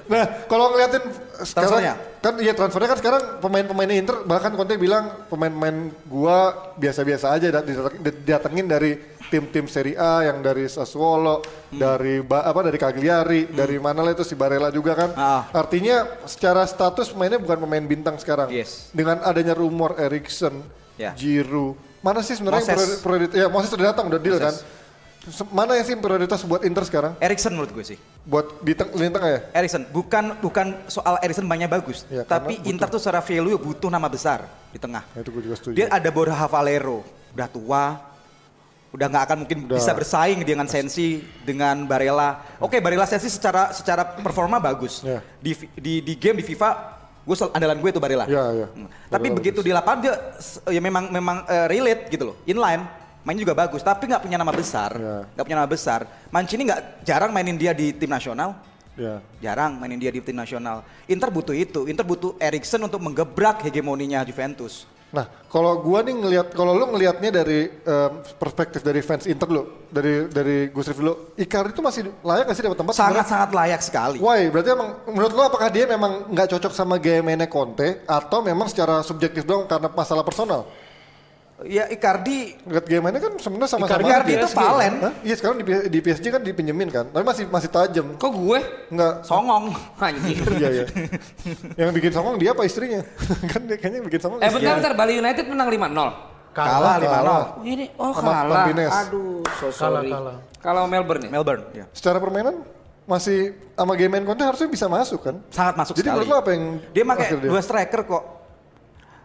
Nah, kalau ngeliatin sekarang kan iya transfernya kan sekarang pemain-pemainnya Inter bahkan Conte bilang pemain-pemain gua biasa-biasa aja dat- didateng- didatengin dari tim-tim Serie A yang dari Sassuolo, Hmm. dari apa dari Cagliari, dari mana lah itu si Barella juga kan. Ah. Artinya secara status pemainnya bukan pemain bintang sekarang. Yes. Dengan adanya rumor Erikson, Ya. Giroud, mana sih sebenarnya prioritas? Ya Moses sudah datang, udah deal Moses. kan. Mana yang sih prioritas buat Inter sekarang? Erikson menurut gue sih. Buat di teng- lini tengah ya? Erikson bukan bukan soal Erikson banyak bagus, Ya, tapi Inter tuh secara value butuh nama besar di tengah. Ya, itu gue juga setuju. Dia ada Borja Valero, udah tua, udah nggak akan mungkin Udah. bisa bersaing dengan Sensi, dengan Barella. Oke, Barella Sensi secara secara performa bagus. Ya. Di, di di game di FIFA, gue sel- andalan gue itu Barella. Ya, ya. Hmm. Tapi begitu di lapangan dia ya memang memang eh, relate gitu loh, inline. Main juga bagus, tapi nggak punya nama besar, Ya. nggak punya nama besar. Mancini nggak jarang mainin dia di tim nasional, Ya. jarang mainin dia di tim nasional. Inter butuh itu, Inter butuh Erikson untuk menggebrak hegemoninya Juventus. Nah, kalau gua nih ngelihat, kalau lu ngelihatnya dari em, perspektif dari fans Inter dulu, dari dari Gus Rif dulu, Icardi itu masih layak nggak sih dapat tempat? Sangat-sangat layak sekali. Why? Berarti emang menurut lu apakah dia memang nggak cocok sama gaya mainnya Conte atau memang secara subjektif doang karena masalah personal? Ya Icardi Lihat mainnya kan sebenarnya sama-sama. Icardi itu. Hah? Iya sekarang di, di PSG kan dipinjemin kan, tapi masih masih tajam. Kok gue? Enggak. songong. Anjir. iya iya. Yang bikin songong dia apa istrinya? kan dia kayaknya bikin songong. Eh bentar bentar Bali United menang 5-0. Kalah 5-0. kalah. Ini oh kalah. Aduh, so Kalah, sorry. kalah. Kalau Melbourne ya? Melbourne. ya. Secara permainan masih sama game main Conte harusnya bisa masuk kan? Sangat masuk Jadi sekali. menurut lu apa yang Dia pakai dua striker kok.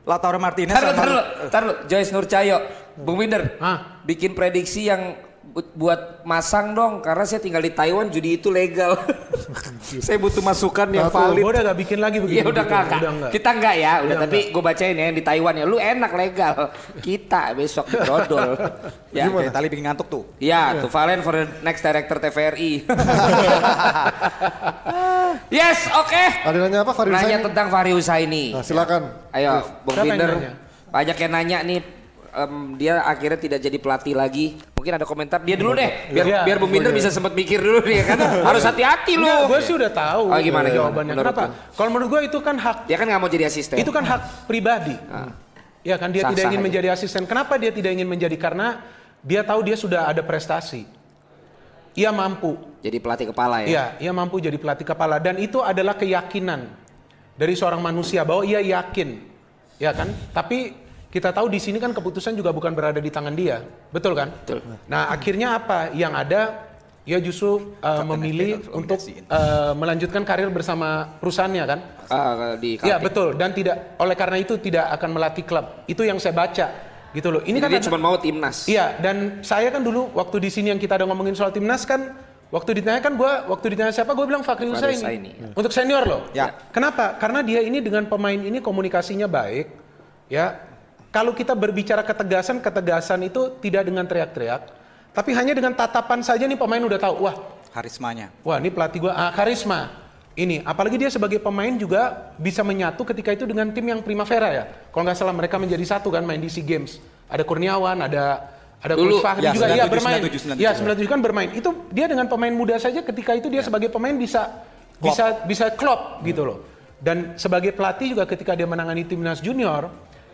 Lautaro Martinez Taruh, taruh, taruh. Joyce Nurcahyo, Bung Winder, Hah? bikin prediksi yang buat masang dong, karena saya tinggal di Taiwan, judi itu legal. saya butuh masukan yang valid. Gue udah gak bikin lagi begitu. Iya udah kakak, Udah enggak. kita enggak ya, udah, Udah tapi gue bacain ya yang di Taiwan ya, lu enak legal, kita besok dodol. ya, Oke, tali bikin ngantuk tuh. Ya, to Valen for the next director TVRI. yes, oke. Ada nanya apa Nanya tentang Fahri Husaini. Nah, silakan. Ayo, Bung Binder. Banyak yang nanya nih. Em, dia akhirnya tidak jadi pelatih lagi. Mungkin ada komentar dia dulu deh, biar Iya. biar Binder bisa sempat mikir dulu nih kan. Harus hati-hati lu. gue sih udah tahu Oh, gimana, gimana? jawabannya. Menurut Kenapa? Kalau menurut gue itu kan hak Dia kan nggak mau jadi asisten. itu kan hak pribadi. Ya kan dia Sah-sah tidak ingin aja. menjadi asisten. Kenapa dia tidak ingin menjadi? Karena dia tahu dia sudah ada prestasi. Ia mampu. jadi pelatih kepala ya. Iya, ia mampu jadi pelatih kepala dan itu adalah keyakinan dari seorang manusia bahwa ia yakin. Ya kan? Tapi kita tahu di sini kan keputusan juga bukan berada di tangan dia, betul kan? Betul. Nah akhirnya apa? Yang ada ia justru uh, memilih untuk uh, melanjutkan karir bersama perusahaannya kan? Ah, di Iya betul dan tidak oleh karena itu tidak akan melatih klub. Itu yang saya baca gitu loh. Ini Ini kan dia cuma mau timnas. Iya, dan saya kan dulu waktu di sini yang kita ada ngomongin soal timnas kan, waktu ditanya kan gua, waktu ditanya siapa, gue bilang Fakri Husaini. Husaini, ya. Untuk senior loh. Ya. Kenapa? Karena dia ini dengan pemain ini komunikasinya baik, ya. Kalau kita berbicara ketegasan, ketegasan itu tidak dengan teriak-teriak, tapi hanya dengan tatapan saja nih pemain udah tahu, wah, Karismanya. wah ini pelatih gua ah, karisma. Ini, apalagi dia sebagai pemain juga bisa menyatu ketika itu dengan tim yang Primavera ya. Kalau nggak salah mereka menjadi satu kan main di SEA Games. Ada Kurniawan, ada ada Dulu, Coach Fahri ya, juga iya 97, bermain. 97, Iya 97 kan bermain. Itu dia dengan pemain muda saja ketika itu dia sebagai pemain bisa bisa bisa klop gitu loh. Dan sebagai pelatih juga ketika dia menangani timnas junior,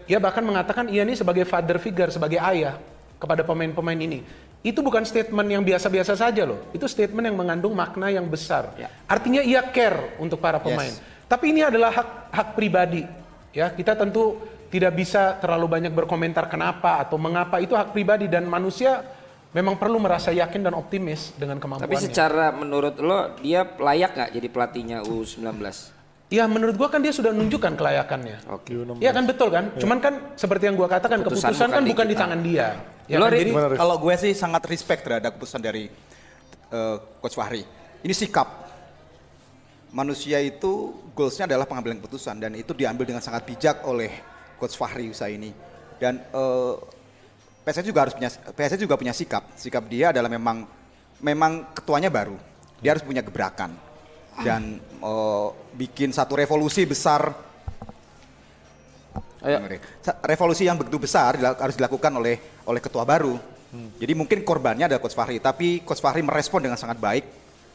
ia bahkan mengatakan ia ini sebagai father figure, sebagai ayah kepada pemain-pemain ini. Itu bukan statement yang biasa-biasa saja loh. Itu statement yang mengandung makna yang besar. Ya. Artinya ia care untuk para pemain. Tapi ini adalah hak hak pribadi. Ya, kita tentu tidak bisa terlalu banyak berkomentar kenapa atau mengapa itu hak pribadi dan manusia memang perlu merasa yakin dan optimis dengan Tapi kemampuannya. secara menurut lo dia layak nggak jadi pelatihnya U19? Ya menurut gua kan dia sudah menunjukkan kelayakannya. Oke. Iya kan betul kan? Cuman kan seperti yang gua katakan Keputusan keputusan, kan bukan di bukan di tangan dia. Ya Lo, kan? Jadi? Kalau gue sih sangat respect terhadap keputusan dari eh, Coach Fahri. Ini sikap. Manusia itu goalsnya adalah pengambilan keputusan dan itu diambil dengan sangat bijak oleh Coach Fahri Husaini. Dan eh, PSS juga harus punya PSS juga punya sikap. Sikap dia adalah memang memang ketuanya baru. Dia harus punya gebrakan dan eh, bikin satu revolusi besar Ayo. Revolusi yang begitu besar dilak- harus dilakukan oleh oleh ketua baru. Jadi mungkin korbannya adalah Coach Fahri, tapi Coach Fahri merespon dengan sangat baik.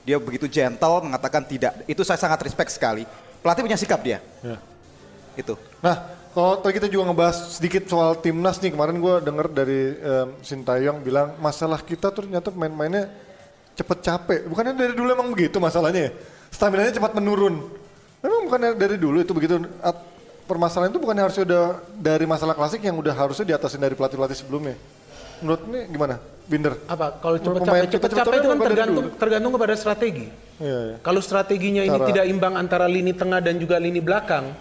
Dia begitu gentle mengatakan tidak. Itu saya sangat respect sekali. Pelatih punya sikap dia. Ya. Itu. Nah, kalau tadi kita juga ngebahas sedikit soal timnas nih, kemarin gue denger dari um, Sintayong bilang masalah kita tuh ternyata pemain-pemainnya cepet capek. Bukannya dari dulu emang begitu masalahnya ya? Stamina-nya cepat menurun. Memang bukannya dari dulu itu begitu. At- permasalahan itu bukannya harusnya udah dari masalah klasik yang udah harusnya diatasin dari pelatih-pelatih sebelumnya. Menurut ini gimana? Binder? apa? Kalau cepat capek, cepat cepet capek itu kan tergantung tergantung kepada strategi. Iya, iya. Kalau strateginya ini Cara- tidak imbang antara lini tengah dan juga lini belakang,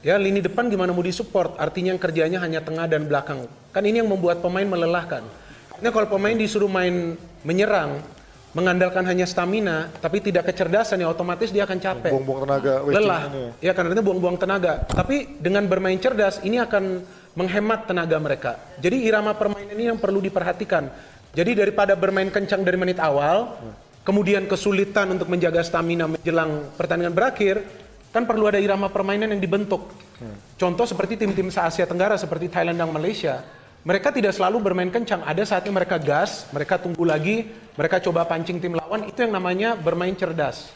ya lini depan gimana mau disupport? Artinya yang kerjanya hanya tengah dan belakang. Kan ini yang membuat pemain melelahkan. Nah kalau pemain disuruh main menyerang, mengandalkan hanya stamina, tapi tidak kecerdasan ya otomatis dia akan capek. Buang-buang tenaga, Lelah. ini ya. Ya karena itu buang-buang tenaga. Tapi dengan bermain cerdas ini akan menghemat tenaga mereka. Jadi irama permainan ini yang perlu diperhatikan. Jadi daripada bermain kencang dari menit awal, kemudian kesulitan untuk menjaga stamina menjelang pertandingan berakhir, kan perlu ada irama permainan yang dibentuk. Contoh seperti tim-tim se-Asia Tenggara seperti Thailand dan Malaysia. Mereka tidak selalu bermain kencang. Ada saatnya mereka gas, mereka tunggu lagi, mereka coba pancing tim lawan. Itu yang namanya bermain cerdas.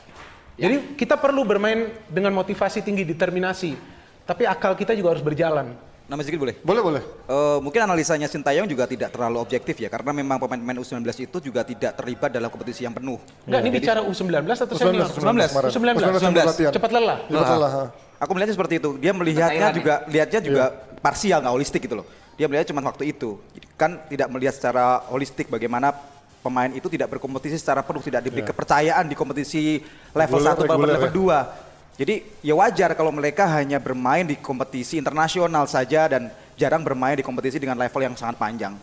Jadi kita perlu bermain dengan motivasi tinggi, determinasi. Tapi akal kita juga harus berjalan. Nama sedikit boleh? Boleh, boleh. Eh, mungkin analisanya Sintayong juga tidak terlalu objektif ya karena memang pemain-pemain U19 itu juga tidak terlibat dalam kompetisi yang penuh. Enggak, ini bicara U19 atau senior? 19, 19 kemarin. U19. U19 latihan. Cepat lelah. Cepat lelah. Aku melihatnya seperti itu. Dia melihatnya juga lihatnya juga parsial nggak holistik gitu loh. Dia melihat cuma waktu itu. Kan tidak melihat secara holistik bagaimana pemain itu tidak berkompetisi secara penuh, tidak diberi kepercayaan di kompetisi level Reguler, 1 maupun level 2. Jadi ya wajar kalau mereka hanya bermain di kompetisi internasional saja dan jarang bermain di kompetisi dengan level yang sangat panjang.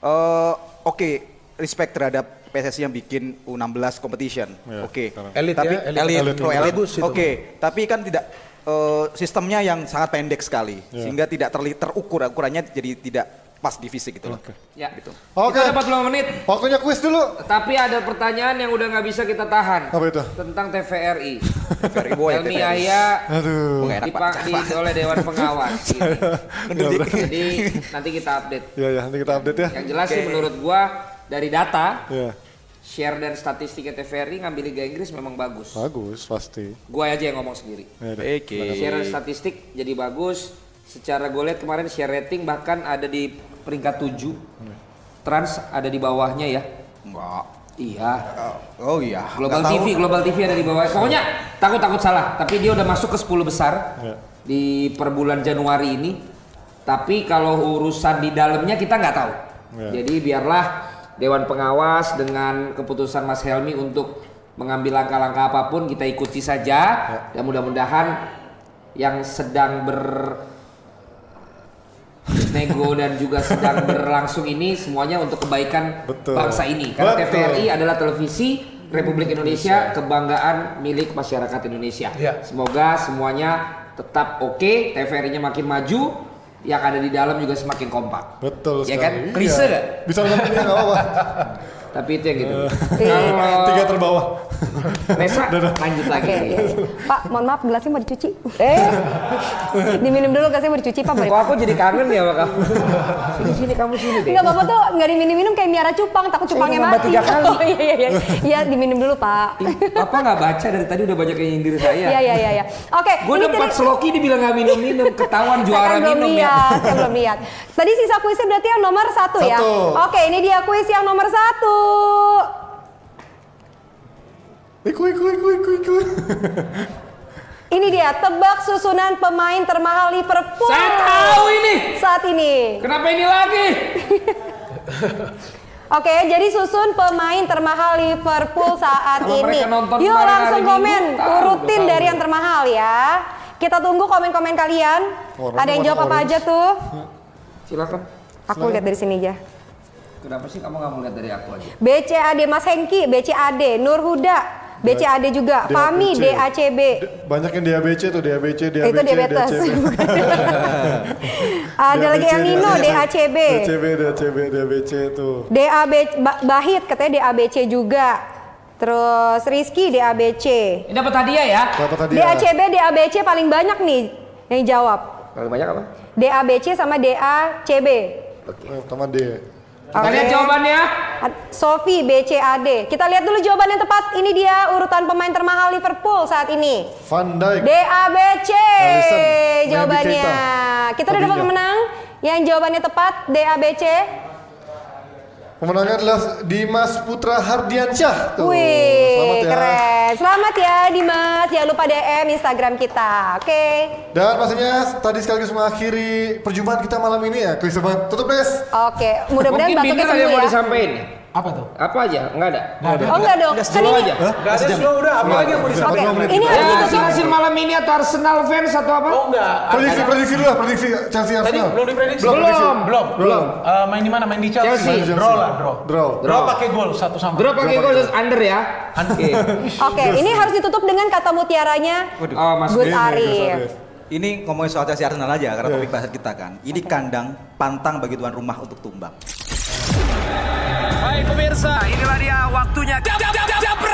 Eh, Oke, respect terhadap PSSI yang bikin U16 competition. Ya, Oke. sekarang. Elit tapi ya, elit. elit, Elit pro juga. elit. Bagus itu. Oke, tapi kan tidak eh, sistemnya yang sangat pendek sekali Ya. sehingga tidak terli- terukur ukurannya jadi tidak pas di fisik gitu loh. Ya. Gitu. Oke. Kita dapat 40 menit. Waktunya kuis dulu. Tapi ada pertanyaan yang udah nggak bisa kita tahan. Apa itu? Tentang TVRI. TVRI boy, Helmi. Ayah Aduh. Nggak enak, dipak di oleh Dewan Pengawas. Ini. Jadi nanti kita update. Ya, ya, nanti kita update ya. Yang jelas sih menurut gua dari data Ya, share dan statistiknya TVRI ngambil Liga Inggris memang bagus. bagus pasti. Gua aja yang ngomong sendiri. Ya. Oke. Share dan statistik jadi bagus. Secara gue lihat kemarin share rating bahkan ada di peringkat 7. Trans ada di bawahnya ya. Enggak. Iya. Oh iya. Global Nggak TV, tahu. Global TV ada di bawah. Pokoknya takut takut salah, tapi dia udah masuk ke 10 besar Ya. di per bulan Januari ini. Tapi kalau urusan di dalamnya kita nggak tahu. Ya. Jadi biarlah Dewan Pengawas dengan keputusan Mas Helmi untuk mengambil langkah-langkah apa pun kita ikuti saja. Dan mudah-mudahan yang sedang ber nego dan juga sedang berlangsung ini semuanya untuk kebaikan Betul. bangsa ini. Karena Betul. TVRI adalah televisi Republik Indonesia, kebanggaan milik masyarakat Indonesia. Ya. Semoga semuanya tetap oke, TVRI-nya makin maju, yang ada di dalam juga semakin kompak. Betul Ya sekali. kan? Klise Iya. Bisa ini nggak apa-apa. Tapi itu yang gitu. Tiga Kalau terbawah. Nesa lanjut lagi. Oke, iya, iya. Pak, mohon maaf gelasnya mau dicuci. Eh, diminum dulu gelasnya mau dicuci Pak. Kok aku jadi kangen ya kamu? Sini sini kamu sini deh. Enggak bapak tuh nggak diminum-minum kayak miara cupang, takut cupangnya mati. tiga kali. Oh, iya iya iya. Iya diminum dulu Pak. Papa nggak baca dari tadi udah banyak yang nyindir saya. Iya iya iya. iya. Oke. Gue ini udah empat tadi- sloki dibilang nggak minum-minum, ketahuan juara belum minum ya. lihat, saya belum lihat. Tadi sisa kuisnya berarti yang nomor satu, ya? Satu. Oke, ini dia kuis yang nomor satu. Iku iku iku iku iku. Ini dia, tebak susunan pemain termahal Liverpool. Saya tahu ini. Saat ini. Kenapa ini lagi? Oke, jadi susun pemain termahal Liverpool saat ini. Yuk langsung komen, Minggu, tahu, urutin dari yang termahal ya. Kita tunggu komen-komen kalian. Warnanya Ada yang jawab apa orange. aja tuh? Silakan. Aku lihat dari sini aja. Kenapa sih kamu nggak mau lihat dari aku aja? BCAD Mas Hengki, BCAD, Nur Huda, BCAD juga, DABC. Fami, DACB. Banyak yang DABC tuh, DABC, DABC, Itu diabetes. Ada lagi yang Nino, DACB. DACB, DACB, DABC tuh. DAB Ba- Bahit katanya DABC juga. Terus Rizky DABC. Ini dapat hadiah ya? Dapat tadi DACB, DABC paling banyak nih yang jawab. Paling banyak apa? DABC sama DACB. Sama D. Kita lihat jawabannya. Sofi BCAD. Kita lihat dulu jawaban yang tepat. Ini dia urutan pemain termahal Liverpool saat ini. Van Dijk. DABC jawabannya. Kita udah dapat pemenang yang jawabannya tepat DABC. Pemenangnya adalah Dimas Putra Hardiansyah. Tuh. Wih, Selamat ya. keren. Selamat ya Dimas. Jangan lupa DM Instagram kita. Oke. Dan pastinya tadi sekaligus mengakhiri perjumpaan kita malam ini ya. Klise banget. Tutup guys. Oke, mudah-mudahan Mungkin batuknya Bintang ada yang sembuh mau ya. disampaikan. Apa tuh? Apa aja? Enggak ada. Oh enggak dong. Kan Slow ini aja. Gak ada slow udah, apa lagi yang mau Oke, disampaikan? ini harus hasil ditutup. hasil malam ini atau Arsenal fans atau apa? Oh enggak. Prediksi, prediksi dulu lah. Prediksi Chelsea Tadi Arsenal. belum diprediksi. Belum. Belum. Belum. Eh, main di mana? Main di Chelsea. Chelsea. Draw lah, draw. Draw. Draw pakai gol satu sama. Drop pakai gol terus under ya. Oke. Oke, ini harus ditutup dengan kata mutiaranya Oh, Mas Gus Arif. Ini ngomongin soal Chelsea Arsenal aja karena topik bahasan kita kan. Ini kandang pantang bagi tuan rumah untuk tumbang. Baik pemirsa, inilah dia waktunya. Jab, jab, jab, jab,